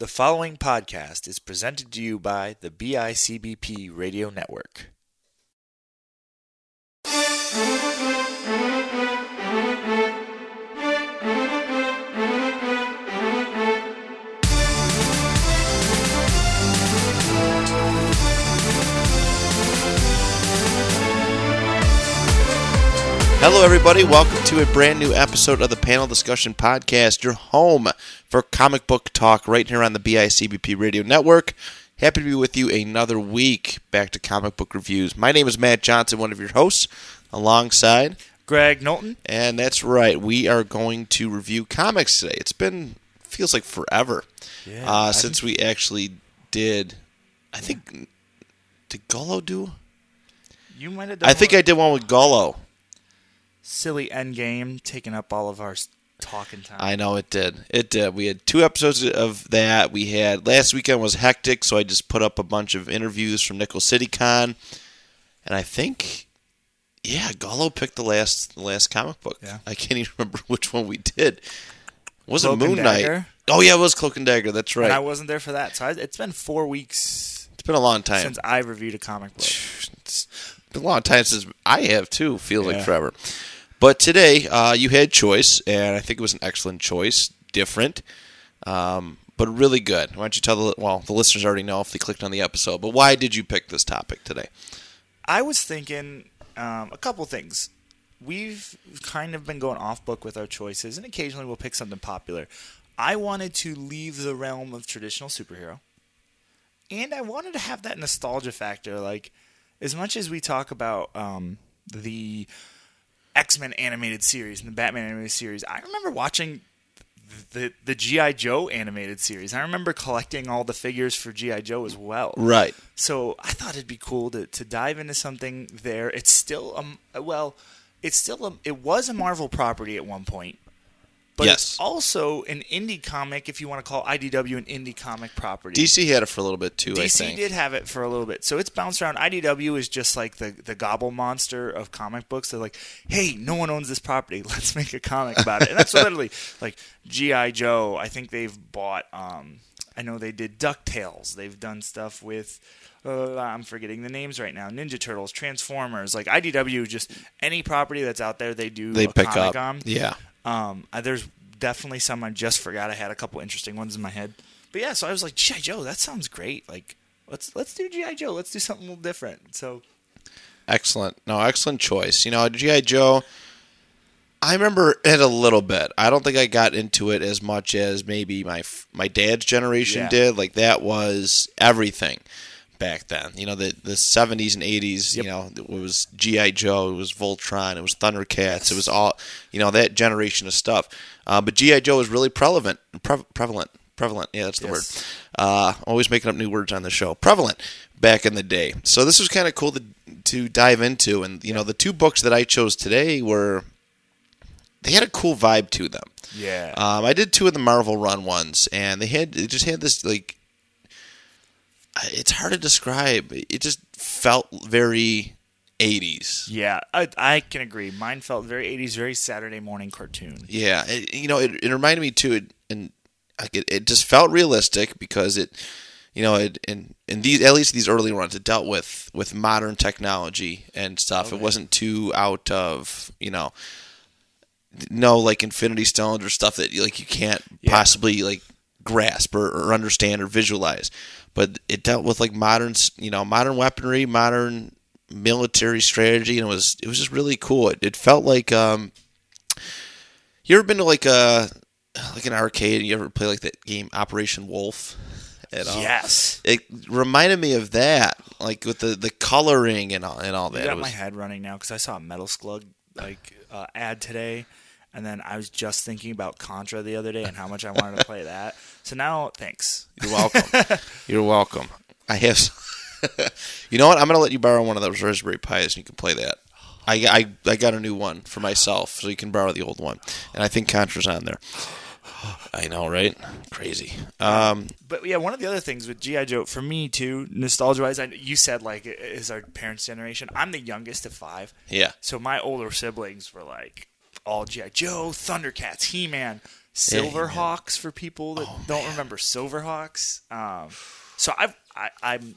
The following podcast is presented to you by the BICBP Radio Network. Hello, everybody. Welcome to a brand new episode of the Panel Discussion Podcast, your home for comic book talk right here on the BICBP Radio Network. Happy to be with you another week back to comic book reviews. My name is Matt Johnson, one of your hosts, alongside Graig Knowlton. And that's right, we are going to review comics today. It's been, feels like forever Yeah, uh, since we actually did, I think, did Gullo do? You might have done I think I did one with Gullo. Silly Endgame taking up all of our talking time. I know it did. It did. We had two episodes of that. We had last weekend was hectic, so I just put up a bunch of interviews from Nickel City Con, and I think, yeah, Gullo picked the last the last comic book. Yeah. I can't even remember which one we did. Was Cloak it Moon Knight? Oh yeah, it was Cloak and Dagger. That's right. And I wasn't there for that. So I, it's been four weeks it's been a long time. since I reviewed a comic book. It's been a long time since I have too. Feels like Yeah. forever. But today, uh, you had choice, and I think it was an excellent choice. Different, um, but really good. Why don't you tell the well, the listeners already know if they clicked on the episode. But why did you pick this topic today? I was thinking um, a couple things. We've kind of been going off book with our choices, and occasionally we'll pick something popular. I wanted to leave the realm of traditional superhero, and I wanted to have that nostalgia factor. Like, as much as we talk about um, the X Men animated series and the Batman animated series, I remember watching the the GI Joe animated series. I remember collecting all the figures for GI Joe as well. Right. So I thought it'd be cool to, to dive into something there. It's still um well, it's still a, it was a Marvel property at one point, but Yes. it's also an indie comic if you want to call IDW an indie comic property. DC had it for a little bit too. I DC did have it for a little bit, so it's bounced around. IDW is just like the the gobble monster of comic books. They're like, hey, no one owns this property. Let's make a comic about it. And that's literally like GI Joe. I think they've bought. Um, I know they did Ducktales. They've done stuff with. Uh, I'm forgetting the names right now. Ninja Turtles, Transformers, like IDW. Just any property that's out there, they do They a pick comic up. on. Yeah. Um, uh, there's definitely some I just forgot. I had a couple interesting ones in my head, but yeah. So I was like, GI Joe, that sounds great. Like, let's let's do GI Joe. Let's do something a little different. So Excellent. No, excellent choice. You know, GI Joe. I remember it a little bit. I don't think I got into it as much as maybe my my dad's generation Yeah. did. Like that was everything back then. You know, the the seventies and eighties. Yep. You know, it was GI Joe, it was Voltron, it was Thundercats, it was all you know that generation of stuff. Uh, but GI Joe was really prevalent, pre- prevalent, prevalent. Yeah, that's the Yes. word. Uh, always making up new words on the show. Prevalent back in the day. So this was kind of cool to to dive into. And you know, the two books that I chose today were they had a cool vibe to them. yeah, Um, I did two of the Marvel Run ones, and they had it just had this like. It's hard to describe. It just felt very 80s. yeah, I, I can agree. Mine felt very 80s, very Saturday morning cartoon. Yeah, it, you know, it, it reminded me too, it, and like it, it just felt realistic because it, you know, it in in these at least these early runs, it dealt with with modern technology and stuff. It wasn't too out of you know, no like Infinity Stones or stuff that like you can't Yeah. possibly like grasp or, or understand or visualize. But it dealt with like modern, you know, modern weaponry, modern military strategy, and it was it was just really cool. It, it felt like um, you ever been to like a like an arcade? You ever play like that game Operation Wolf? At all? Yes, It reminded me of that, like with the, the coloring and all and all you that. got It was- my head running now because I saw a Metal Slug like uh, ad today, and then I was just thinking about Contra the other day and how much I wanted to play that. So now, thanks. You're welcome. You're welcome. I have. you know what? I'm gonna let you borrow one of those Raspberry Pis, and you can play that. I, I, I got a new one for myself, so you can borrow the old one, and I think Contra's on there. I know, right? Crazy. Um, But yeah, one of the other things with GI Joe for me too, nostalgia wise, you said like is our parents' generation. I'm the youngest of five, yeah, so my older siblings were like all GI Joe, Thundercats, He Man, Silverhawks for people that don't remember Silverhawks. Um, so I've, I, I'm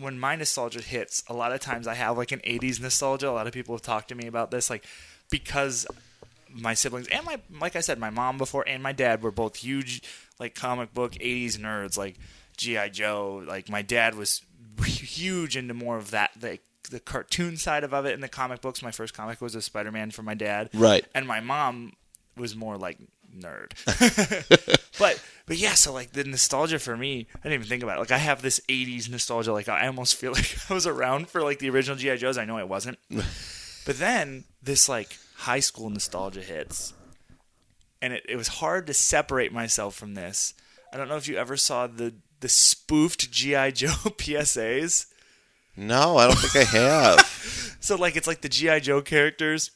when my nostalgia hits, a lot of times I have like an '80s nostalgia. A lot of people have talked to me about this, like because my siblings and my like I said, my mom before and my dad were both huge like comic book '80s nerds, like GI Joe. Like my dad was huge into more of that, like the cartoon side of it in the comic books. My first comic was a Spider Man for my dad, Right. And my mom was more like nerd. but but yeah, so like the nostalgia for me, I didn't even think about it. Like I have this '80s nostalgia. Like I almost feel like I was around for like the original GI Joes. I know I wasn't. but then this like high school nostalgia hits, and it, it was hard to separate myself from this. I don't know if you ever saw the the spoofed GI Joe PSAs. No, I don't think I have. So like it's like the GI Joe characters,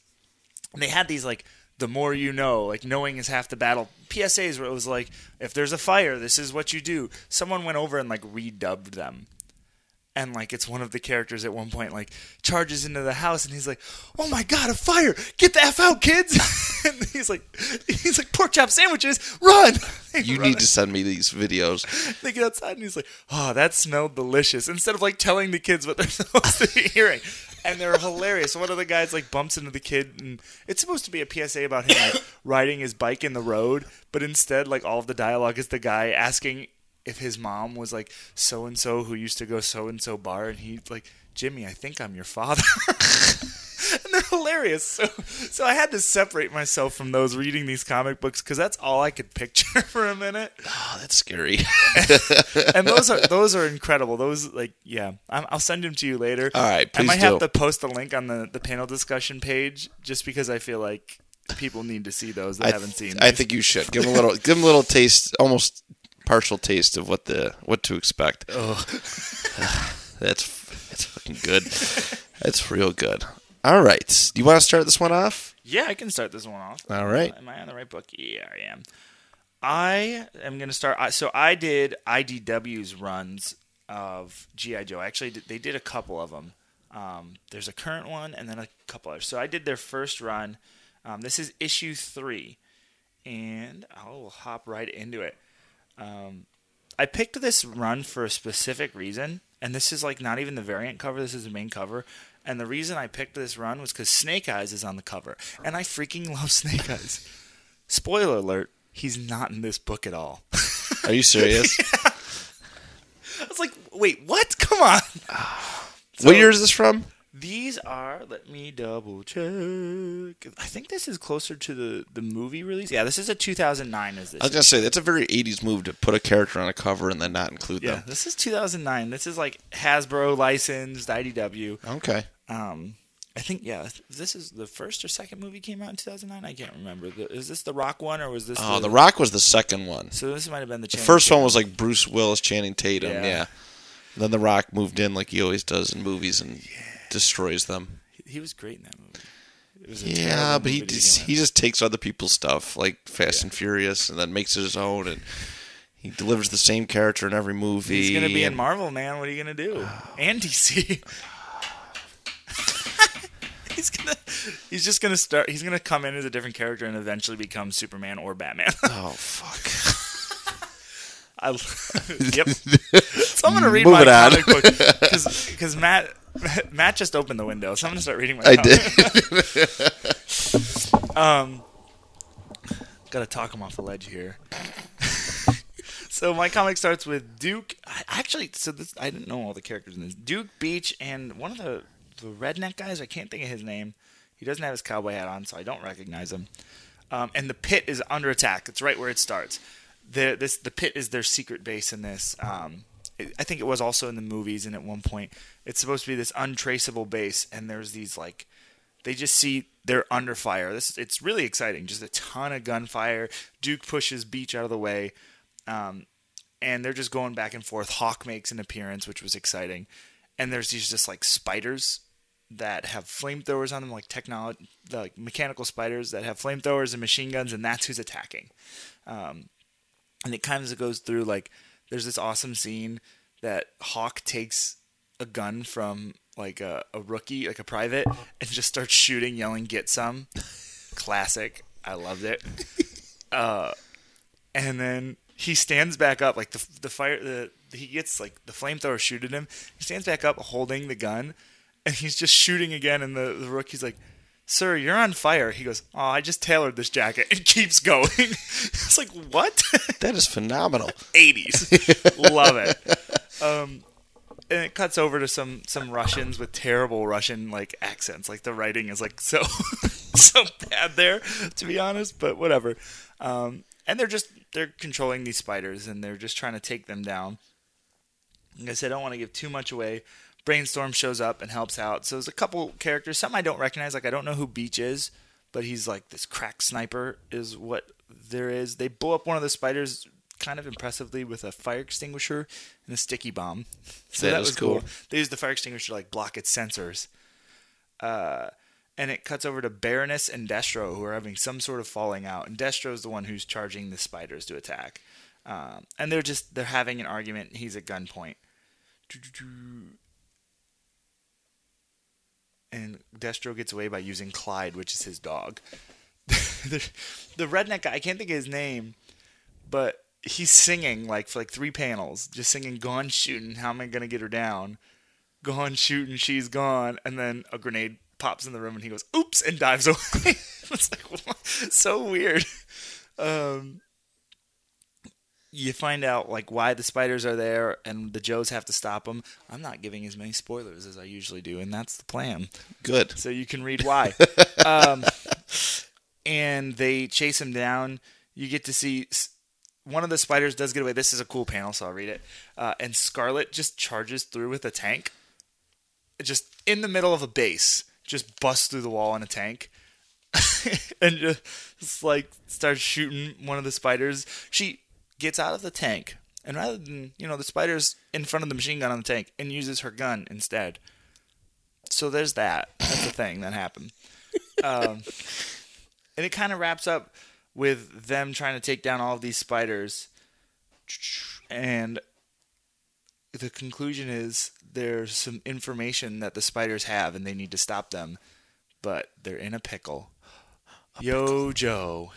and they had these like the more you know, like knowing is half the battle. PSAs where it was like if there's a fire, this is what you do. Someone went over and like redubbed them. And like it's one of the characters at one point like charges into the house and he's like, "Oh my god, a fire! Get the f out, kids!" and he's like, he's like pork chop sandwiches, run! You need to send me these videos. they get outside and he's like, "Oh, that smelled delicious." Instead of like telling the kids what they're supposed to be hearing, and they're hilarious. One of the guys like bumps into the kid, and it's supposed to be a PSA about him like riding his bike in the road, but instead, like all of the dialogue is the guy asking if his mom was like so and so who used to go so and so bar, and he's like, "Jimmy, I think I'm your father." and they're hilarious. So, so I had to separate myself from those reading these comic books because that's all I could picture for a minute Oh, that's scary. and those are those are incredible. Those like yeah, I'm, I'll send them to you later. All right, I might have to post a link on the the panel discussion page just because I feel like people need to see those that I, haven't seen. I think you should give them a little, give them a little taste, almost partial taste of what the what to expect. Oh, that's that's fucking good. That's real good. All right, do you want to start this one off? yeah, I can start this one off. All right. Uh, am I on the right book? Yeah, I am. I am going to start. So I did IDW's runs of GI Joe. Actually, they did a couple of them. Um, there's a current one and then a couple others. So I did their first run. Um, this is issue three, and I'll hop right into it. Um, I picked this run for a specific reason, and this is like not even the variant cover. This is the main cover. And the reason I picked this run was because Snake Eyes is on the cover, and I freaking love Snake Eyes. Spoiler alert: he's not in this book at all. Are you serious? I was like, wait, what? Come on. what year is this from? These are. Let me double check. I think this is closer to the the movie release. Yeah, this is a 2009. Is this? I was gonna say that's a very '80s move to put a character on a cover and then not include yeah, them. this is 2009. This is like Hasbro licensed IDW. Okay. Um, I think yeah, this is the first or second movie came out in 2009. I can't remember. Is this the Rock one or was this? Oh, The Rock was the second one. So this might have been the. The first one was like Bruce Willis, Channing Tatum. Yeah. Yeah. Then The Rock moved in like he always does in movies and destroys them. He was great in that movie. It was a Yeah, but he just, he just takes other people's stuff like Fast and Furious and then makes it his own and he delivers the same character in every movie. He's gonna be in Marvel, man. What are you gonna do? And DC. he's gonna. He's just gonna start. He's gonna come in as a different character and eventually become Superman or Batman. Oh fuck! I, yep. So I'm gonna read Moving my comic book because Matt Matt just opened the window, so I'm gonna start reading my. I comic. did. Um, gotta talk him off the ledge here. so my comic starts with Duke. I, actually, so this I didn't know all the characters in this. Duke Beach and one of the the redneck guys. I can't think of his name. He doesn't have his cowboy hat on, so I don't recognize him. Um, and the pit is under attack. It's right where it starts. The this the pit is their secret base in this. Um, I think it was also in the movies, and at one point it's supposed to be this untraceable base, and there's these like they just see they're under fire. This it's really exciting. Just a ton of gunfire. Duke pushes Beach out of the way, um, and they're just going back and forth. Hawk makes an appearance, which was exciting. And there's these just like spiders that have flamethrowers on them, like technology, like mechanical spiders that have flamethrowers and machine guns, and that's who's attacking. Um, and it kind of goes through like there's this awesome scene that Hawk takes a gun from like a, a rookie, like a private, and just starts shooting, yelling, "Get some!" Classic. I loved it. Uh, and then he stands back up like the the fire the he gets like the flamethrower shoot at him. He stands back up holding the gun, and he's just shooting again. And the the rookie's like, "Sir, you're on fire." He goes, "Oh, I just tailored this jacket," It keeps going. it's like what? That is phenomenal. 80s. Love it. Um, and it cuts over to some some Russians with terrible Russian like accents. Like the writing is like so so bad there, to be honest. But whatever. Um, and they're just they're controlling these spiders and they're just trying to take them down. I said, I don't want to give too much away. Brainstorm shows up and helps out. So there's a couple characters, some I don't recognize. Like I don't know who Beach is, but he's like this crack sniper is what there is. They blow up one of the spiders kind of impressively with a fire extinguisher and a sticky bomb. So That that, was cool. cool. They use the fire extinguisher to like block its sensors. Uh, and it cuts over to Baroness and Destro, who are having some sort of falling out. And Destro is the one who's charging the spiders to attack. Um, and they're just they're having an argument. He's at gunpoint. And Destro gets away by using Clyde, which is his dog. the, the redneck guy, I can't think of his name, but he's singing like for like three panels, just singing "Gone shooting." How am I gonna get her down? Gone shooting, she's gone, and then a grenade pops in the room, and he goes, "Oops!" and dives away. it's like so weird. Um, you find out like why the spiders are there, and the Joes have to stop them. I'm not giving as many spoilers as I usually do, and that's the plan Good. so you can read why. um, and they chase him down. You get to see one of the spiders does get away. This is a cool panel, so I'll read it. Uh, and Scarlett just charges through with a tank, just in the middle of a base, just busts through the wall in a tank. and just, just like starts shooting one of the spiders. She gets out of the tank, and rather than you know the spiders in front of the machine gun on the tank, and uses her gun instead so there's that. That's the thing that happened. Um, and it kind of wraps up with them trying to take down all of these spiders. And the conclusion is there's some information that the spiders have and they need to stop them, but they're in a pickle. Yo, Joe.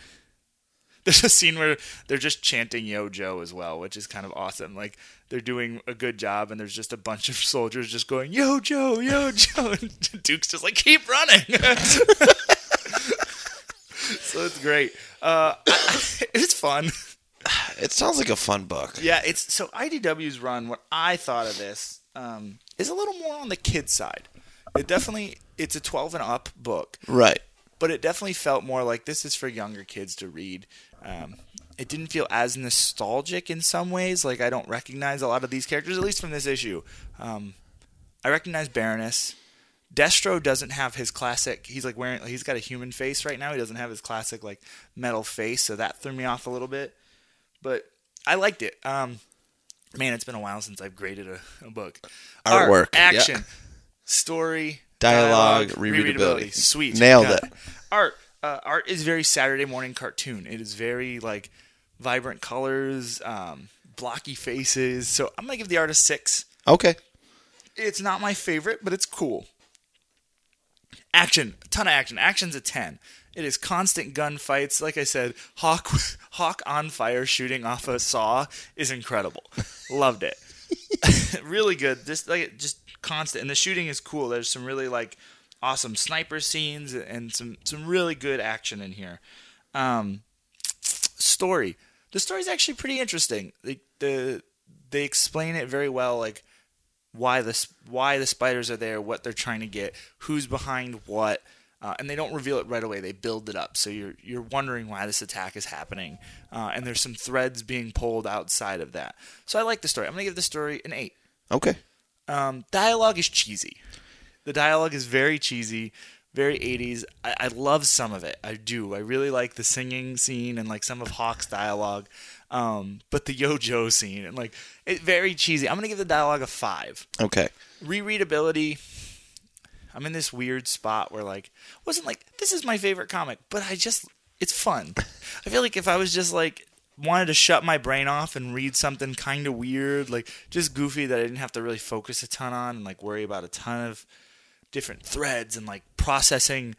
There's a scene where they're just chanting Yo Joe as well, which is kind of awesome. Like they're doing a good job, and there's just a bunch of soldiers just going Yo Joe, Yo Joe, and Duke's just like keep running. so it's great. Uh, it's fun. It sounds like a fun book. Yeah, it's so IDW's run. What I thought of this um, is a little more on the kid side. It definitely it's a 12 and up book, Right. but it definitely felt more like this is for younger kids to read. Um, it didn't feel as nostalgic in some ways. Like I don't recognize a lot of these characters, at least from this issue. Um, I recognize Baroness. Destro doesn't have his classic. He's like wearing. He's got a human face right now. He doesn't have his classic like metal face, so that threw me off a little bit. But I liked it. Um, man, it's been a while since I've graded a, a book. Art, Artwork, yeah. action, story, Dialogue, rereadability. rereadability. Sweet, Nailed it. Art, uh, art is very Saturday morning cartoon. It is very like vibrant colors, um, blocky faces. So I'm gonna give the art a six. Okay. It's not my favorite, but it's cool. Action, a ton of action. Action's a ten. It is constant gunfights. Like I said, Hawk, Hawk on fire shooting off a saw is incredible. Loved it. really good. Just like just constant, and the shooting is cool. There's some really like awesome sniper scenes and some some really good action in here. Um, story. The story's actually pretty interesting. The, the they explain it very well, like why the why the spiders are there, what they're trying to get, who's behind what, uh, and they don't reveal it right away. They build it up, so you're you're wondering why this attack is happening, uh, and there's some threads being pulled outside of that. So I like the story. I'm gonna give the story an eight. Okay. Um, dialogue is cheesy. The dialogue is very cheesy, very 80s. I, I love some of it. I do. I really like the singing scene and like some of Hawk's dialogue. Um, but the Yo Joe scene and like it very cheesy. I'm gonna give the dialogue a five. Okay. Rereadability. I'm in this weird spot where like wasn't like this is my favorite comic, but I just it's fun. I feel like if I was just like wanted to shut my brain off and read something kind of weird, like just goofy that I didn't have to really focus a ton on and like worry about a ton of different threads and like processing,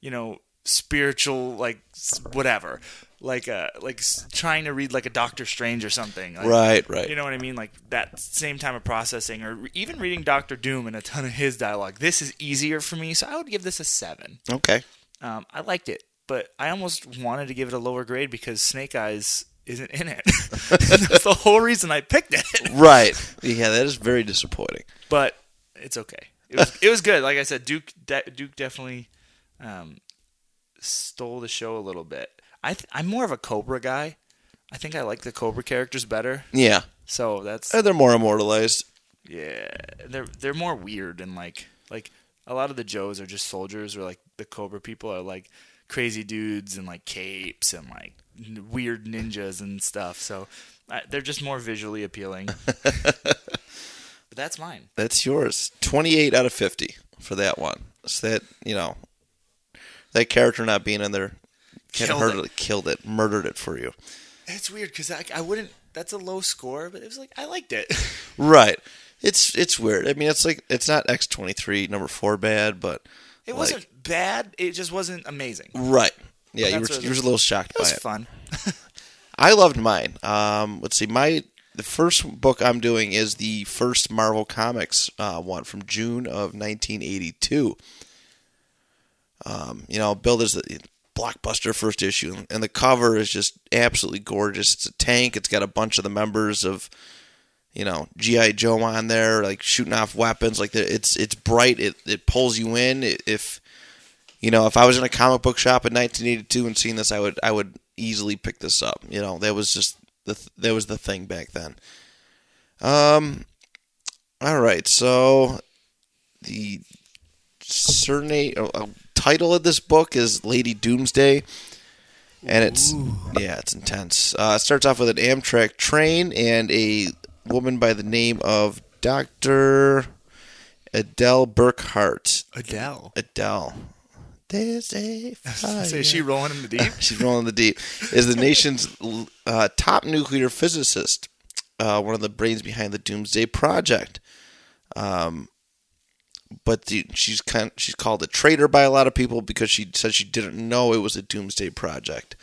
you know, spiritual like whatever. like a like trying to read like a Doctor Strange or something. Like, Right, right. You know what I mean? Like that same time of processing, or even reading Doctor Doom and a ton of his dialogue. This is easier for me, so I would give this a seven. Okay. Um, I liked it, but I almost wanted to give it a lower grade because Snake Eyes isn't in it. That's the whole reason I picked it. Right. Yeah, that is very disappointing. But it's okay. It was it was good. Like I said, Duke de- Duke definitely um, stole the show a little bit. I th- I'm more of a Cobra guy. I think I like the Cobra characters better. Yeah. So that's Uh, They're more immortalized. yeah. They're they're more weird and like like a lot of the Joes are just soldiers, or like the Cobra people are like crazy dudes and like capes and like n- weird ninjas and stuff. So uh, they're just more visually appealing. but that's mine. That's yours. 28 out of 50 for that one. So that, you know, that character not being in there kind of Killed hurt it, killed it, murdered it for you. It's weird because I, I wouldn't. That's a low score, but it was like I liked it. Right. It's it's weird. I mean, it's like it's not X23 number 4 bad, but It like- wasn't bad. It just wasn't amazing. Right. Yeah, you were, you were a little shocked by was it. fun. I loved mine. Um, let's see, my the first book I'm doing is the first Marvel Comics uh, one from June of 1982. Um, you know, billed as the blockbuster first issue, and the cover is just absolutely gorgeous. It's a tank. It's got a bunch of the members of, you know, GI Joe on there, like shooting off weapons. Like it's it's bright. It it pulls you in. If you know, if I was in a comic book shop in 1982 and seeing this, I would I would easily pick this up. You know, that was just the th- that was the thing back then. Um, all right, so the surname uh, uh, title of this book is Lady Doomsday, and it's yeah, it's intense. Uh, it starts off with an Amtrak train and a woman by the name of Doctor Adele Burkhart. Adele. Adele. There's a So is she rolling in the deep? She's rolling in the deep. Is the nation's uh, top nuclear physicist, uh, one of the brains behind the Doomsday Project. Um, but the, she's kind she's called a traitor by a lot of people because she said she didn't know it was a Doomsday Project,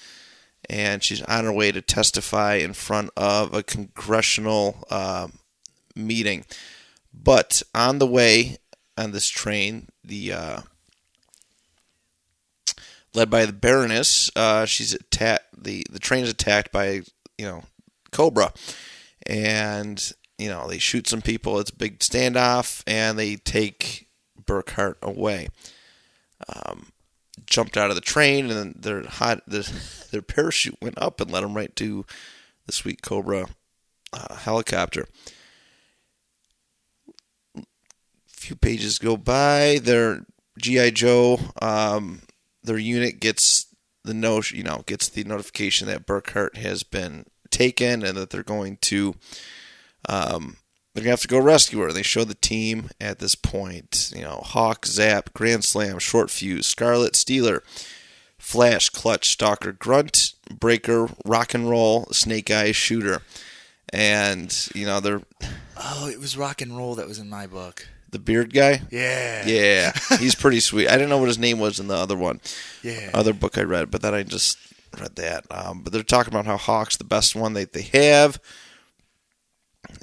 and she's on her way to testify in front of a congressional uh, meeting. But on the way on this train, the uh, led by the Baroness. Uh, she's attacked. the The train is attacked by you know Cobra, and you know they shoot some people. It's a big standoff, and they take Burkhart away. Um, jumped out of the train, and their hot their, their parachute went up and led them right to the sweet Cobra uh, helicopter. few pages go by. Their GI Joe, um, their unit gets the no, you know, gets the notification that Burkhart has been taken and that they're going to, um, they're gonna have to go rescue her. They show the team at this point. You know, Hawk, Zap, Grand Slam, Short Fuse, Scarlett, Steeler, Flash, Clutch, Stalker, Grunt, Breaker, Rock and Roll, Snake Eyes, Shooter, and you know they're Oh, it was rock and roll that was in my book. The beard guy. Yeah. Yeah, he's pretty sweet. I didn't know what his name was in the other one, Yeah. other book I read, but then I just read that. Um, but they're talking about how Hawk's the best one that they have,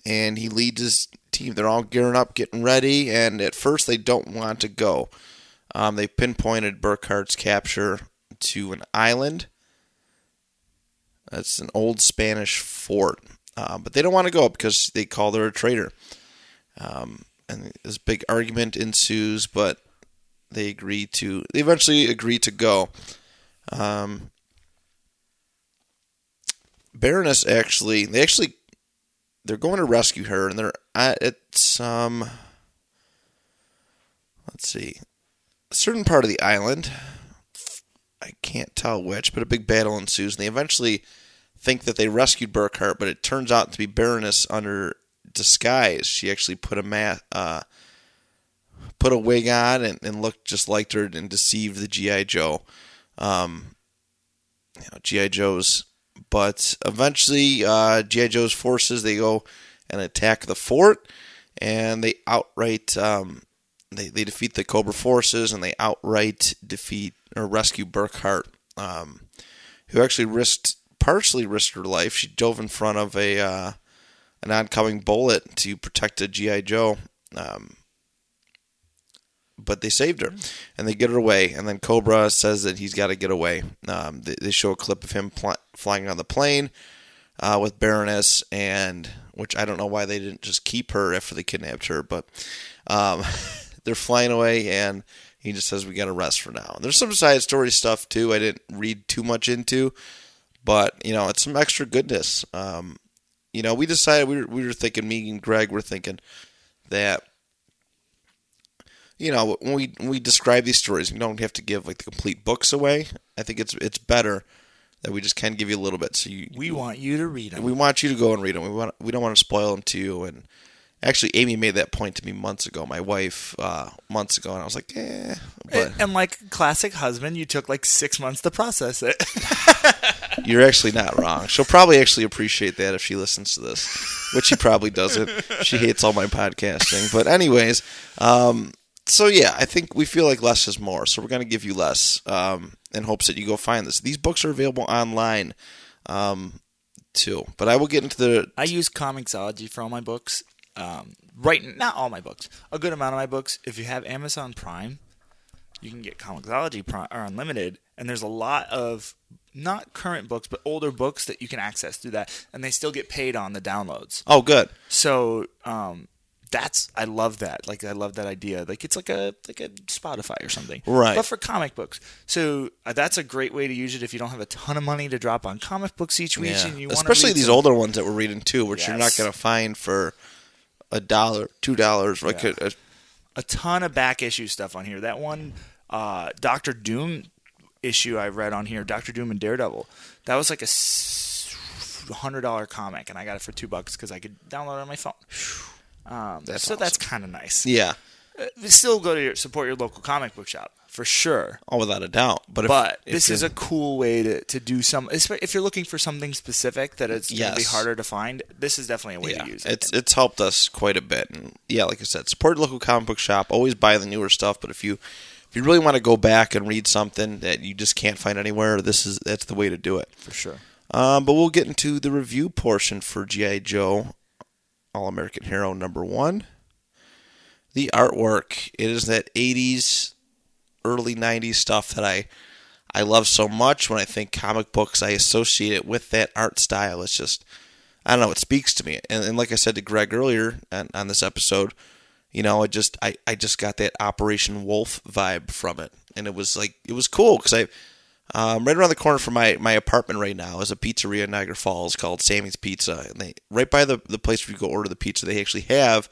and he leads his team. They're all gearing up, getting ready, and at first they don't want to go. Um, they pinpointed Burkhart's capture to an island. That's an old Spanish fort, uh, but they don't want to go because they call her a traitor. Um, and this big argument ensues, but they agree to. They eventually agree to go. Um, Baroness actually, they actually, they're going to rescue her, and they're at, at some. Let's see, a certain part of the island. I can't tell which, but a big battle ensues, and they eventually think that they rescued Burkhart, but it turns out to be Baroness under disguise. She actually put a ma- uh, put a wig on and, and looked just like her and deceived the GI Joe, um, you know, GI Joes. But eventually, uh, GI Joe's forces they go and attack the fort, and they outright um, they they defeat the Cobra forces, and they outright defeat or rescue Burkhart. Um, who actually risked partially risked her life. She dove in front of a uh, an oncoming bullet to protect a GI Joe. Um, but they saved her, and they get her away. And then Cobra says that he's got to get away. Um, they, they, show a clip of him pl- flying on the plane uh, with Baroness, and which I don't know why they didn't just keep her after they kidnapped her, but um, they're flying away, and he just says we got to rest for now. And there's some side story stuff too. I didn't read too much into, but you know, it's some extra goodness. Um, you know, we decided we were, we were thinking, me and Graig were thinking that you know when we when we describe these stories, we don't have to give like the complete books away. I think it's it's better that we just can give you a little bit. So you, we want you to read them. We want you to go and read them. We want we don't want to spoil them to you. And actually, Amy made that point to me months ago. My wife uh, months ago, and I was like, eh. But and, like classic husband, you took like six months to process it. You're actually not wrong. She'll probably actually appreciate that if she listens to this, which she probably doesn't. She hates all my podcasting. But anyways, um, so yeah, I think we feel like less is more. So we're going to give you less um, in hopes that you go find this. These books are available online um, too. But I will get into the. I use Comixology for all my books. Um, right, not all my books. A good amount of my books. If you have Amazon Prime, you can get Comixology Prime or Unlimited, and there's a lot of not current books, but older books that you can access through that, and they still get paid on the downloads. Oh, good. So um, that's I love that. Like I love that idea. Like it's like a like a Spotify or something, right? But for comic books. So uh, that's a great way to use it if you don't have a ton of money to drop on comic books each week, yeah. and you especially these some... older ones that we're reading too, which yes. you're not going to find for a dollar, two dollars, like yeah. a, a, ton of back issue stuff on here. That one, uh, Doctor Doom issue I read on here, Doctor Doom and Daredevil. That was like a hundred dollar comic, and I got it for two bucks because I could download it on my phone. Um, that's so awesome. that's kind of nice. Yeah. Uh, still go to your, support your local comic book shop for sure. Oh, without a doubt. But if, but if this is a cool way to, to do some. If you're looking for something specific that it's yes. going to be harder to find, this is definitely a way yeah. to use it. It's it's helped us quite a bit. And yeah, like I said, support local comic book shop. Always buy the newer stuff. But if you if you really want to go back and read something that you just can't find anywhere, this is that's the way to do it for sure. Um, but we'll get into the review portion for GI Joe, All American Hero number one the artwork. It is that 80s, early 90s stuff that I I love so much. When I think comic books, I associate it with that art style. It's just, I don't know, it speaks to me. And, and like I said to Graig earlier on, on this episode, you know, I just I, I just got that Operation Wolf vibe from it, and it was like it was cool because I. Um, right around the corner from my, my apartment right now is a pizzeria in Niagara Falls called Sammy's Pizza, and they right by the the place where you go order the pizza, they actually have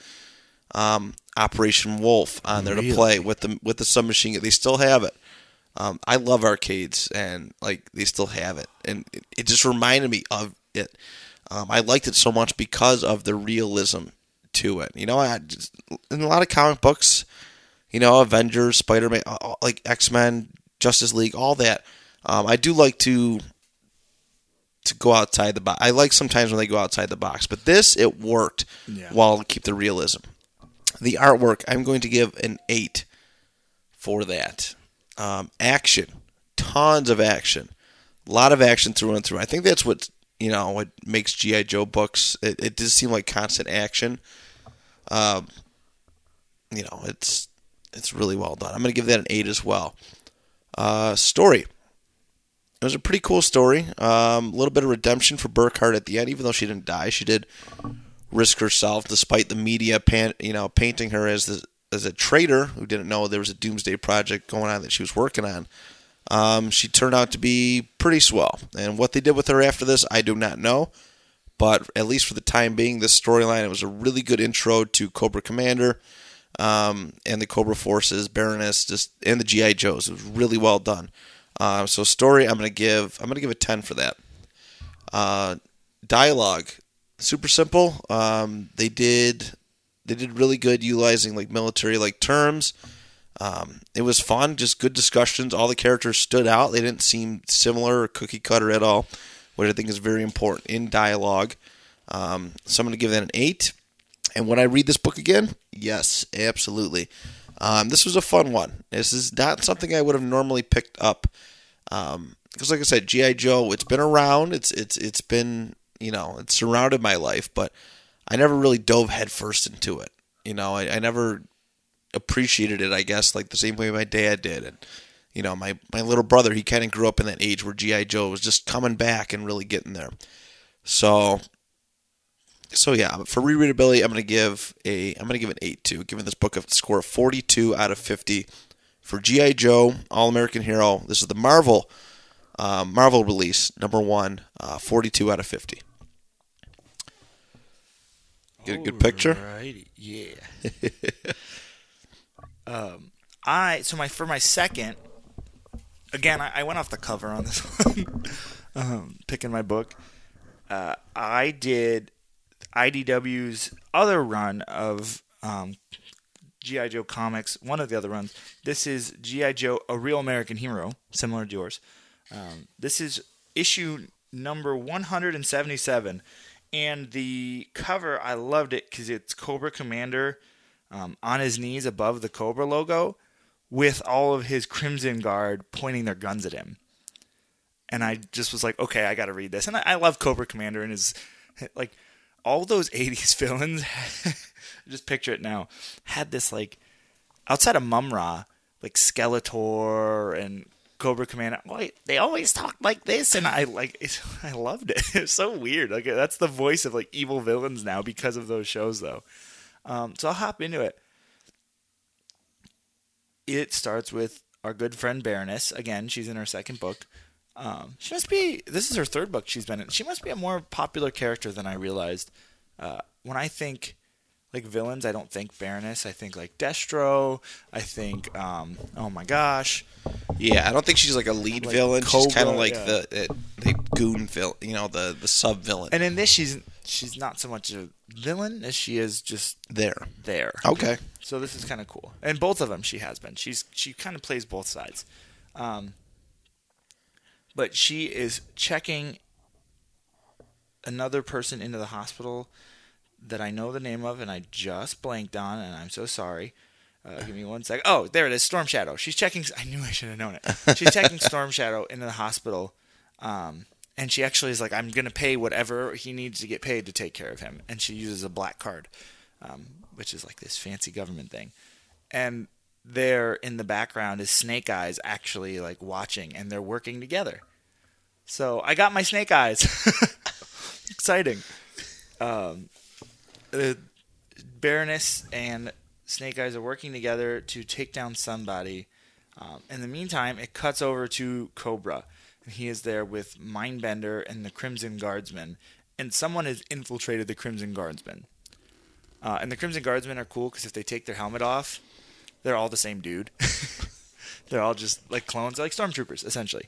um, Operation Wolf on there really? to play with the with the submachine. They still have it. Um, I love arcades, and like they still have it, and it, it just reminded me of it. Um, I liked it so much because of the realism to it. You know, I just, in a lot of comic books, you know, Avengers, Spider Man, like X Men, Justice League, all that. Um, I do like to to go outside the box. I like sometimes when they go outside the box, but this it worked yeah. while keep the realism the artwork, I'm going to give an eight for that. Um, action, tons of action, a lot of action through and through. I think that's what you know what makes GI Joe books. It, it does seem like constant action. Um, you know, it's it's really well done. I'm going to give that an eight as well. Uh, story. It was a pretty cool story. Um, a little bit of redemption for Burkhart at the end, even though she didn't die. She did risk herself, despite the media, pan, you know, painting her as the, as a traitor who didn't know there was a doomsday project going on that she was working on. Um, she turned out to be pretty swell, and what they did with her after this, I do not know. But at least for the time being, this storyline it was a really good intro to Cobra Commander um, and the Cobra Forces, Baroness, just and the GI Joes. It was really well done. Uh, so story, I'm gonna give I'm gonna give a ten for that. Uh, dialogue, super simple. Um, they did they did really good utilizing like military like terms. Um, it was fun, just good discussions. All the characters stood out. They didn't seem similar or cookie cutter at all, which I think is very important in dialogue. Um, so I'm going to give that an eight. And when I read this book again, yes, absolutely. Um, this was a fun one. This is not something I would have normally picked up Um, because like I said, GI Joe, it's been around. It's it's it's been you know it surrounded my life, but I never really dove headfirst into it. You know, I, I never appreciated it. I guess like the same way my dad did, and you know my my little brother, he kind of grew up in that age where GI Joe was just coming back and really getting there. So so yeah, for rereadability, I'm gonna give a I'm gonna give an eight to giving this book a score of 42 out of 50 for GI Joe All American Hero. This is the Marvel uh, Marvel release number one, uh, 42 out of 50. Get a good picture. Right. Yeah. um, I so my for my second. Again, I, I went off the cover on this one. um, picking my book. Uh, I did IDW's other run of um, GI Joe comics. One of the other runs. This is GI Joe: A Real American Hero, similar to yours. Um, this is issue number 177, and the cover I loved it because it's Cobra Commander um, on his knees above the Cobra logo, with all of his Crimson Guard pointing their guns at him. And I just was like, okay, I got to read this. And I, I love Cobra Commander and his like all those 80s villains just picture it now had this like outside of Mumm-Ra like Skeletor and Cobra Commander they always talk like this and I like I loved it it's so weird like that's the voice of like evil villains now because of those shows though um, so I'll hop into it it starts with our good friend Baroness again she's in her second book um, she must be. This is her third book she's been in. She must be a more popular character than I realized. Uh, when I think like villains, I don't think Baroness. I think like Destro. I think, um, oh my gosh, Yeah, I don't think she's like a lead Like villain. she's kind of like yeah. the, the the goon villain, you know, the the sub villain. and in this she's she's not so much a villain as she is just there. there. Okay. So this is kind of cool. And both of them she has been. She's she kind of plays both sides. Um, but she is checking another person into the hospital that I know the name of and I just blanked on and I'm so sorry. Uh, give me one sec. Oh, there it is. Storm Shadow. She's checking. I knew I should have known it. She's checking Storm Shadow into the hospital, um, and she actually is like, "I'm going to pay whatever he needs to get paid to take care of him." And she uses a black card, um, which is like this fancy government thing. And there in the background is Snake Eyes actually like watching, and they're working together. So I got my Snake Eyes. Exciting. Um, uh, Baroness and Snake Eyes are working together to take down somebody. Um, in the meantime, it cuts over to Cobra, and he is there with Mindbender and the Crimson Guardsmen, and someone has infiltrated the Crimson Guardsmen. Uh, and the Crimson Guardsmen are cool because if they take their helmet off, they're all the same dude. they're all just like clones, like stormtroopers, essentially.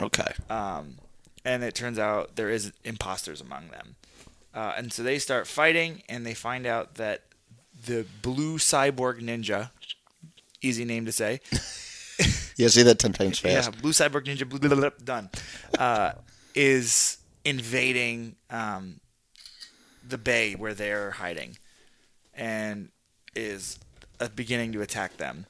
Okay. Um, and it turns out there is imposters among them. Uh, and so they start fighting, and they find out that the blue cyborg ninja, easy name to say, Yeah, say that ten times fast. yeah, blue cyborg ninja, blah, blah, blah, done, uh, is invading um, the bay where they're hiding, and is uh, beginning to attack them.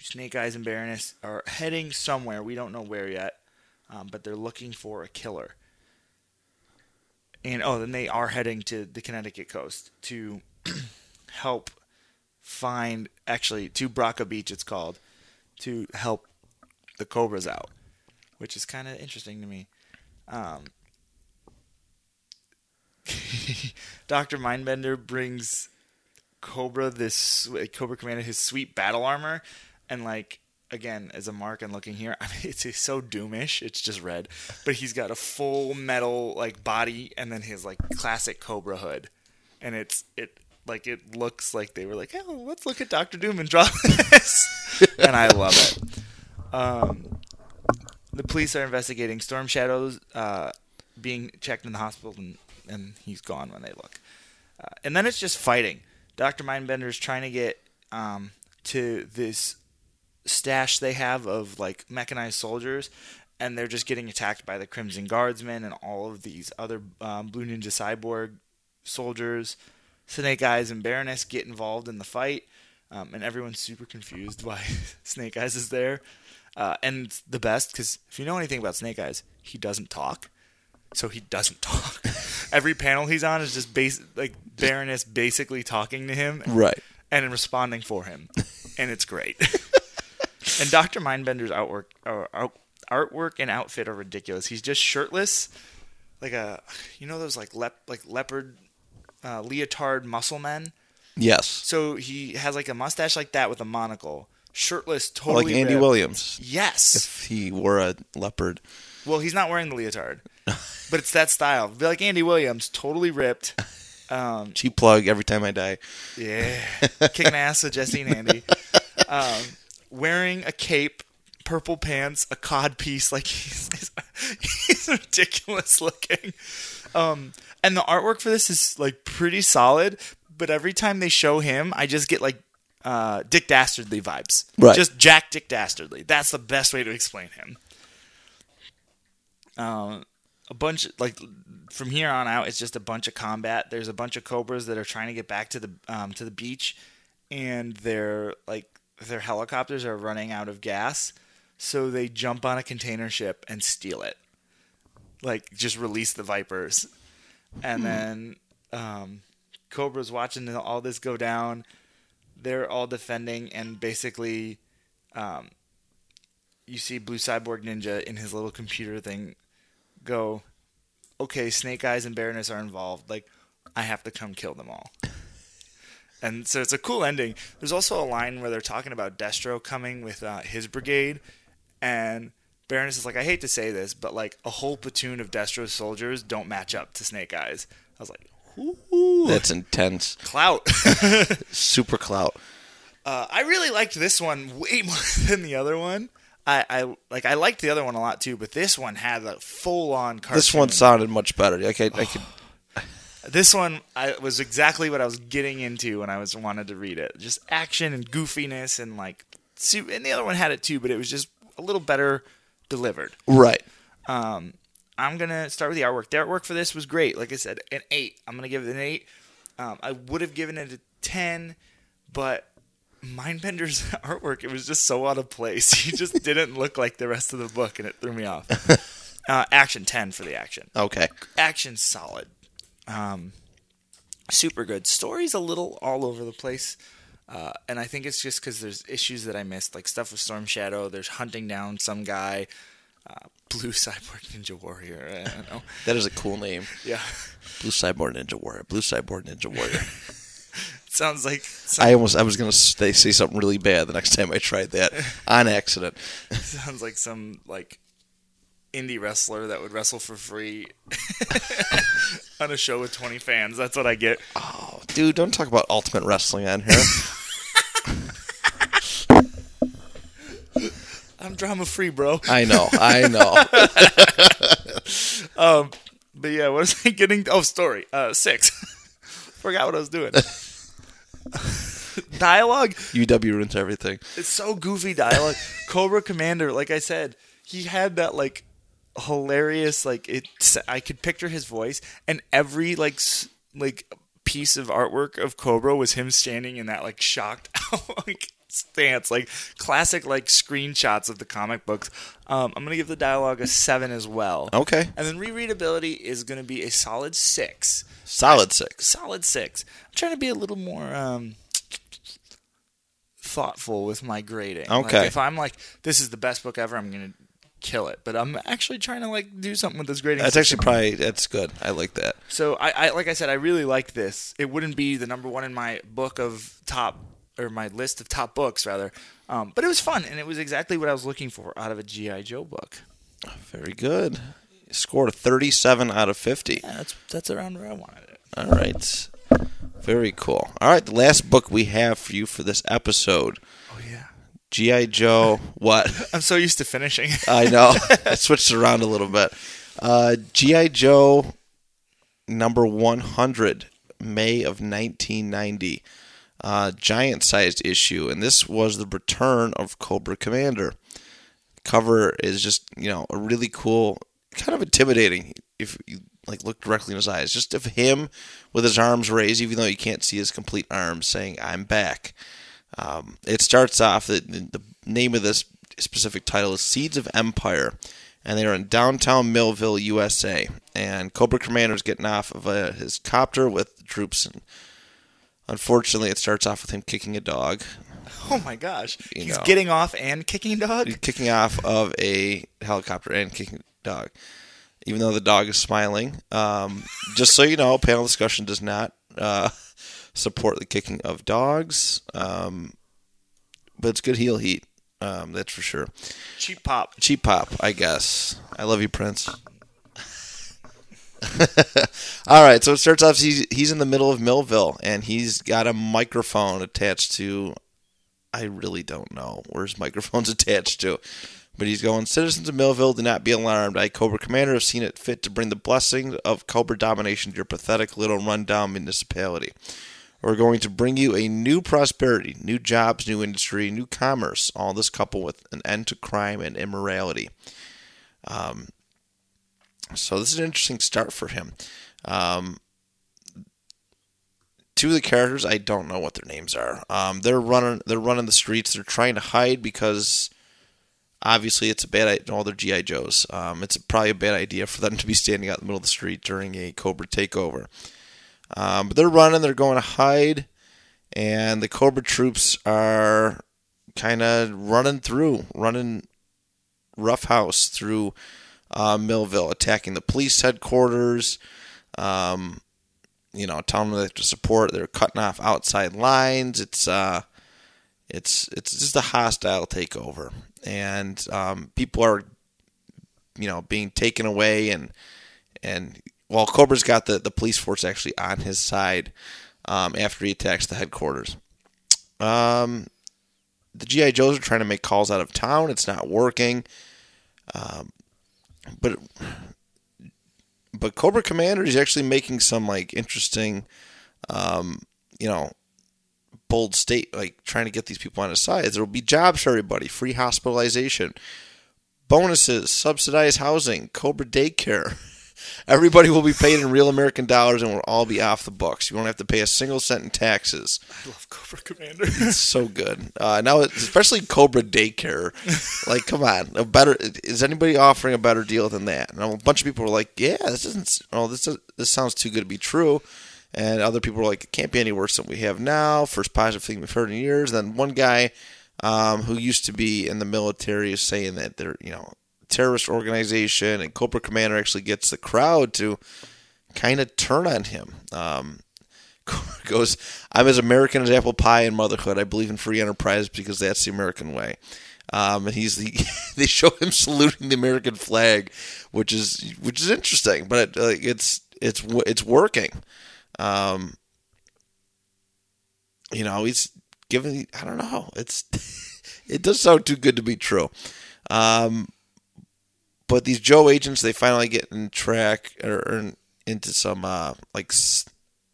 Snake Eyes and Baroness are heading somewhere. We don't know where yet, um, but they're looking for a killer. And oh, then they are heading to the Connecticut coast to help find, actually, to Braca Beach, it's called, to help the Cobras out, which is kind of interesting to me. Um, Dr. Mindbender brings Cobra this Cobra Commander his sweet battle armor, and like again as a mark and looking here, I mean it's, it's so doomish. It's just red, but he's got a full metal like body, and then his like classic Cobra hood, and it's it like it looks like they were like, oh, let's look at Doctor Doom and draw this, and I love it. Um, the police are investigating Storm Shadows uh, being checked in the hospital, and, and he's gone when they look. Uh, and then it's just fighting. Dr. Mindbender is trying to get um, to this stash they have of like mechanized soldiers, and they're just getting attacked by the Crimson Guardsmen and all of these other um, Blue Ninja Cyborg soldiers. Snake Eyes and Baroness get involved in the fight, um, and everyone's super confused why Snake Eyes is there. Uh, and the best because if you know anything about Snake Eyes, he doesn't talk. So he doesn't talk. Every panel he's on is just base like Baroness basically talking to him Right. and responding for him, and it's great. and Doctor Mindbender's artwork, uh, out- artwork and outfit are ridiculous. He's just shirtless, like a, you know those like lep like leopard, uh, leotard muscle men. Yes. So he has like a mustache like that with a monocle, shirtless, totally like Andy ripped. Williams. Yes. If he wore a leopard. Well, he's not wearing the leotard, but it's that style. Be like Andy Williams, totally ripped. Um, Cheap plug every time I die. Yeah, kicking ass with Jesse and Andy. Um, wearing a cape, purple pants, a cod piece, like he's, he's, he's ridiculous looking. Um, and the artwork for this is like pretty solid, but every time they show him, I just get like uh, Dick Dastardly vibes. Right. Just Jack Dick Dastardly. That's the best way to explain him. Um, a bunch like from here on out, it's just a bunch of combat. There's a bunch of cobras that are trying to get back to the um, to the beach, and they're like their helicopters are running out of gas, so they jump on a container ship and steal it. Like just release the vipers, and then um, Cobra's watching all this go down. They're all defending, and basically, um, you see Blue Cyborg Ninja in his little computer thing go, okay, Snake Eyes and Baroness are involved. Like, I have to come kill them all. And so it's a cool ending. There's also a line where they're talking about Destro coming with uh, his brigade, and Baroness is like, I hate to say this, but like a whole platoon of Destro's soldiers don't match up to Snake Eyes. I was like, ooh, That's intense. clout. Super clout. Uh, I really liked this one way more than the other one. I, I like I liked the other one a lot too, but this one had a full on cartoon. This one sounded much better. Like I, I could. This one I was exactly what I was getting into when I was wanted to read it. Just action and goofiness and like and the other one had it too, but it was just a little better delivered. Right. Um, I'm gonna start with the artwork. The artwork for this was great. Like I said, an eight. I'm gonna give it an eight. Um, I would have given it a ten, but Mindbender's artwork it was just so out of place. He just didn't look like the rest of the book, and it threw me off. Uh, action ten for the action. Okay. Action solid. Um, super good. Story's a little all over the place. Uh, and I think it's just because there's issues that I missed, like stuff with Storm Shadow. There's hunting down some guy, uh, Blue Cyborg Ninja Warrior. I don't know. That is a cool name. Yeah, Blue Cyborg Ninja Warrior. Blue Cyborg Ninja Warrior. sounds like I almost I was gonna say, say something really bad the next time I tried that on accident. sounds like some like indie wrestler that would wrestle for free on a show with 20 fans. That's what I get. Oh, dude, don't talk about Ultimate Wrestling on here. I'm drama free, bro. I know, I know. Um, but yeah, what was I getting? Oh, story. Uh, six. Forgot what I was doing. Dialogue. UW ruins everything. It's so goofy dialogue. Cobra Commander, like I said, he had that like hilarious like it. I could picture his voice, and every like s- like piece of artwork of Cobra was him standing in that like shocked like stance, like classic like screenshots of the comic books. Um, I'm gonna give the dialogue a seven as well. Okay, And then rereadability is to be a solid six. solid six. Solid six. I'm trying to be a little more um, thoughtful with my grading. Like, Okay. if I'm like, this is the best book ever, I'm to kill it. But I'm actually trying to like do something with this grading. That's system. actually probably that's good. I like that. So I, I like I said, I really like this. It wouldn't be the number one in my book of top or my list of top books rather. Um, but it was fun and it was exactly what I was looking for out of a GI Joe book. Very good. Scored a 37 out of 50. Yeah, that's that's around where I wanted it. All right. Very cool. All right, the last book we have for you for this episode. GI Joe. What? I'm so used to finishing. I know. I switched around a little bit. Uh, GI Joe number 100, May of 1990. Uh, giant sized issue, and this was the return of Cobra Commander. Cover is just you know a really cool, kind of intimidating if you like look directly in his eyes. Just of him with his arms raised, even though you can't see his complete arms, saying "I'm back." Um, it starts off the, the name of this specific title is Seeds of Empire, and they are in downtown Millville, USA. And Cobra Commander is getting off of uh, his copter with the troops, and unfortunately, it starts off with him kicking a dog, Oh my gosh. You He's know. getting off and kicking dog? kicking off of a helicopter and kicking a dog, even though the dog is smiling. Um, just so you know, panel discussion does not uh, support the kicking of dogs, um, but it's good heel heat. Um, that's for sure. Cheap pop. Cheap pop, I guess. I love you, Prince. All right, so it starts off. He's he's in the middle of Millville, and he's got a microphone attached to. I really don't know where his microphone's attached to, but he's going. Citizens of Millville, do not be alarmed. I, Cobra Commander, have seen it fit to bring the blessing of Cobra domination to your pathetic little rundown municipality. We're going to bring you a new prosperity, new jobs, new industry, new commerce. All this coupled with an end to crime and immorality. Um, so this is an interesting start for him. Um, two of the characters, I don't know what their names are. Um, they're running, they're running the streets. They're trying to hide because obviously it's a bad. idea. All their GI Joes. Um, it's probably a bad idea for them to be standing out in the middle of the street during a Cobra takeover. Um, but they're running. They're going to hide, and the Cobra troops are kind of running through, running roughhouse through uh, Millville, attacking the police headquarters. Um, you know, telling them to support. They're cutting off outside lines. It's uh, it's it's just a hostile takeover, and um, people are, you know, being taken away, and and well, Cobra's got the the police force actually on his side um, after he attacks the headquarters. Um, the GI Joes are trying to make calls out of town. It's not working. Um, but but Cobra Commander is actually making some like interesting, um, you know, bold state like trying to get these people on his side. There will be jobs for everybody, free hospitalization, bonuses, subsidized housing, Cobra daycare. Everybody will be paid in real American dollars and we'll all be off the books. You won't have to pay a single cent in taxes. I love Cobra Commander. It's so good. Uh, now, especially Cobra Daycare. Like, come on, a better is anybody offering a better deal than that? And a bunch of people were like, "Yeah, this isn't. Oh, this is, this sounds too good to be true." And other people were like, "It can't be any worse than we have now." First positive thing we've heard in years. Then one guy um, who used to be in the military is saying that they're, you know, terrorist organization, and Cobra Commander actually gets the crowd to kind of turn on him. Um, goes, I'm as American as apple pie and motherhood. I believe in free enterprise because that's the American way. Um, and he's the they show him saluting the American flag, which is which is interesting, but it, uh, it's it's it's working. Um, you know, he's giving. I don't know. It's it does sound too good to be true. Um, but these Joe agents, they finally get in track or, or into some uh, like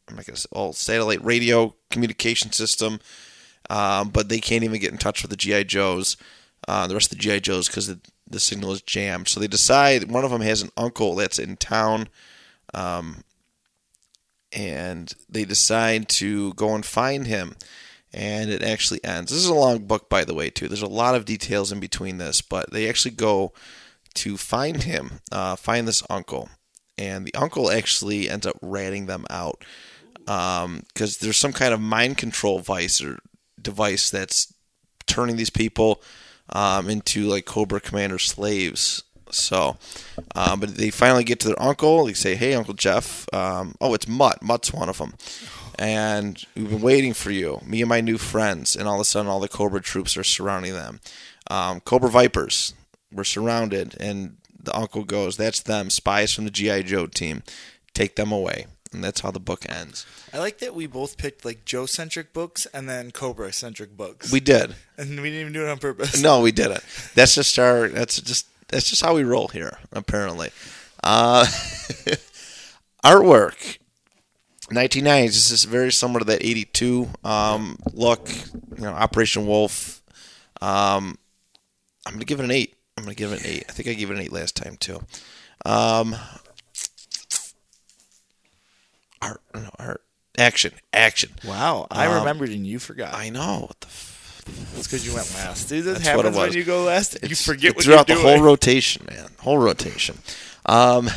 I'm not gonna say all satellite radio communication system, um, but they can't even get in touch with the GI Joes, uh, the rest of the GI Joes because the, the signal is jammed. So they decide one of them has an uncle that's in town, um, and they decide to go and find him. And it actually ends. This is a long book, by the way, too. There's a lot of details in between this, but they actually go to find him, uh, find this uncle, and the uncle actually ends up ratting them out because there's some kind of mind control device or device that's turning these people um, into like Cobra Commander slaves. So, um, but they finally get to their uncle. They say, "Hey, Uncle Jeff. Um, oh, it's Mutt. Mutt's one of them." And we've been waiting for you, me and my new friends. And all of a sudden, all the Cobra troops are surrounding them. Um, Cobra Vipers were surrounded, and the uncle goes, "That's them, spies from the GI Joe team. Take them away." And that's how the book ends. I like that we both picked like Joe centric books and then Cobra centric books. We did. and we didn't even do it on purpose. No, we didn't. That's just our. That's just that's just how we roll here. Apparently, uh, artwork. 1990s. This is very similar to that 82 um, look. You know, Operation Wolf. Um, I'm gonna give it an eight. I'm gonna give it an eight. I think I gave it an eight last time too. Um, art, no art, action, action. Wow, I Um, remembered and you forgot. I know what the. F- It's because you went last. Dude, that That's it happens when you go last. you forget what throughout the whole rotation, man. Whole rotation. Um,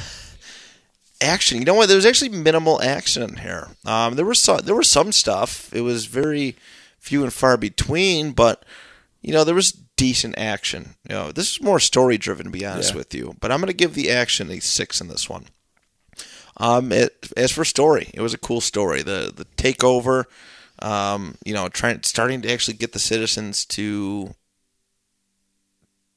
action. You know what? There was actually minimal action in here. Um, there was some, there was some stuff. It was very few and far between, but you know there was decent action. You know, this is more story driven, to be honest Yeah. with you. But I'm going to give the action a six in this one. Um, it, as for story, it was a cool story. The the takeover, um, you know, trying starting to actually get the citizens to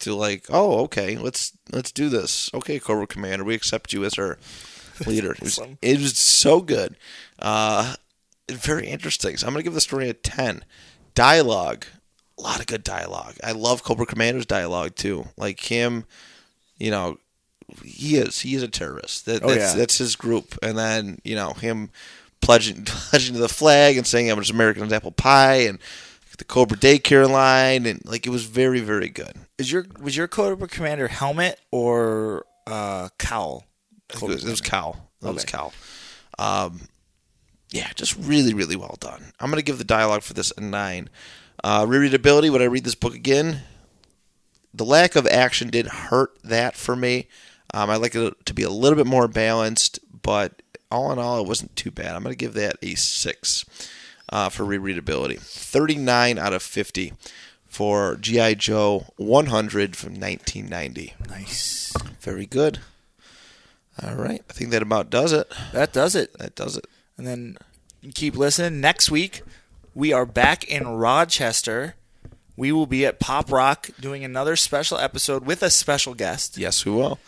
to like, oh, okay, let's let's do this. Okay, Cobra Commander, we accept you as our leader. It was, it was so good, uh, very interesting. So I'm gonna give the story a ten. Dialogue, a lot of good dialogue. I love Cobra Commander's dialogue too. Like him, you know, he is he is a terrorist. That, Oh, that's yeah. that's his group. And then you know him pledging pledging to the flag and saying I'm just American as apple pie and the Cobra daycare line and like it was very very good. Is your was your Cobra Commander helmet or uh, cowl? It was, it was Cal. It was Okay. Um, yeah, just really, really well done. I'm going to give the dialogue for this a nine. Uh, rereadability, when I read this book again, the lack of action did hurt that for me. Um, I like it to be a little bit more balanced, but all in all, it wasn't too bad. I'm going to give that a six uh, for rereadability. 39 out of 50 for G.I. Joe 100 from 1990. Nice. Very good. All right. I think that about does it. That does it. That does it. And then keep listening. Next week, we are back in Rochester. We will be at Pop Rock doing another special episode with a special guest. Yes, we will.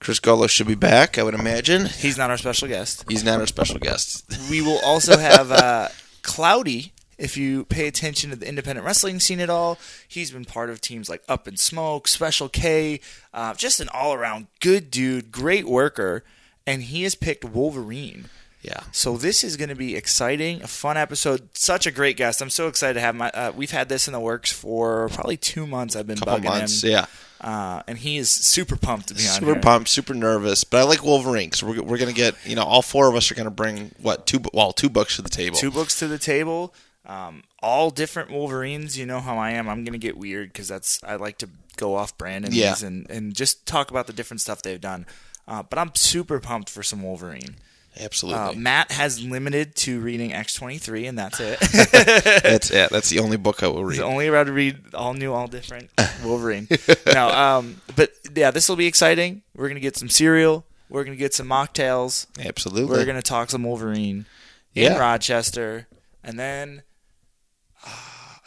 Chris Gullo should be back, I would imagine. He's not our special guest. He's not our special guest. We will also have uh, Cloudy. If you pay attention to the independent wrestling scene at all, he's been part of teams like Up and Smoke, Special K, uh, just an all around good dude, great worker, and he has picked Wolverine. Yeah. So this is going to be exciting, a fun episode. Such a great guest. I'm so excited to have my. Uh, we've had this in the works for probably two months. I've been Couple bugging months. him, Yeah. uh, and he is super pumped to be on Super pumped, super nervous, but I like Wolverine. So we're, we're going to get, you know, all four of us are going to bring, what, two, well, two books to the table. Two books to the table, um, all different Wolverines. You know how I am. I'm going to get weird because that's I like to go off brand in Yeah. and and just talk about the different stuff they've done. Uh, but I'm super pumped for some Wolverine. Absolutely. Uh, Matt has limited to reading X23, and that's it. That's it. That's the only book I will read. He's only allowed to read all new, all different Wolverine. no, um, but yeah, this will be exciting. We're gonna get some cereal. We're gonna get some mocktails. Absolutely. We're gonna talk some Wolverine in Rochester, and then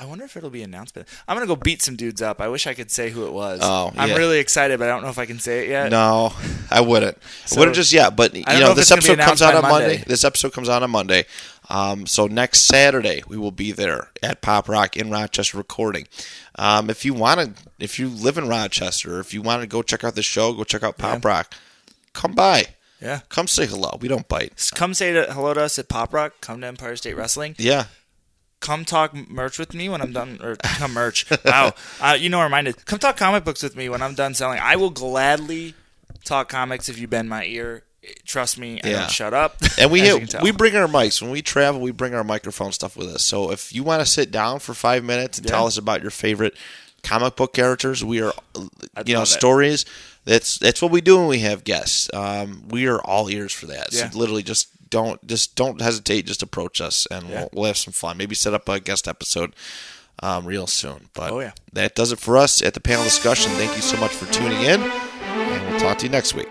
I wonder if it'll be announced. But I'm gonna go beat some dudes up. I wish I could say who it was. Oh, I'm really excited, but I don't know if I can say it yet. No, I wouldn't. So- I wouldn't just yet. But you know, know this it's gonna be episode comes out on Monday. Monday. This episode comes out on Monday. Um, so next Saturday we will be there at Pop Rock in Rochester recording. Um, if you want to, if you live in Rochester, if you want to go check out the show, go check out Pop Rock. Come by. Yeah. Come say hello. We don't bite. Come say hello to us at Pop Rock. Come to Empire State Wrestling. Yeah. Come talk merch with me when I'm done, or come merch. Wow, uh, you know, reminded. Come talk comic books with me when I'm done selling. I will gladly talk comics if you bend my ear. Trust me, I Yeah. don't shut up. And we hit, we bring our mics when we travel. We bring our microphone stuff with us. So if you want to sit down for five minutes and Yeah. tell us about your favorite comic book characters, we are, I'd you know, it. stories. That's that's what we do when we have guests. Um, we are all ears for that. Yeah. So literally, just don't just don't hesitate. Just approach us, and Yeah. we'll, we'll have some fun. Maybe set up a guest episode. Um, real soon, but Oh, yeah. that does it for us at the panel discussion. Thank you so much for tuning in, and we'll talk to you next week.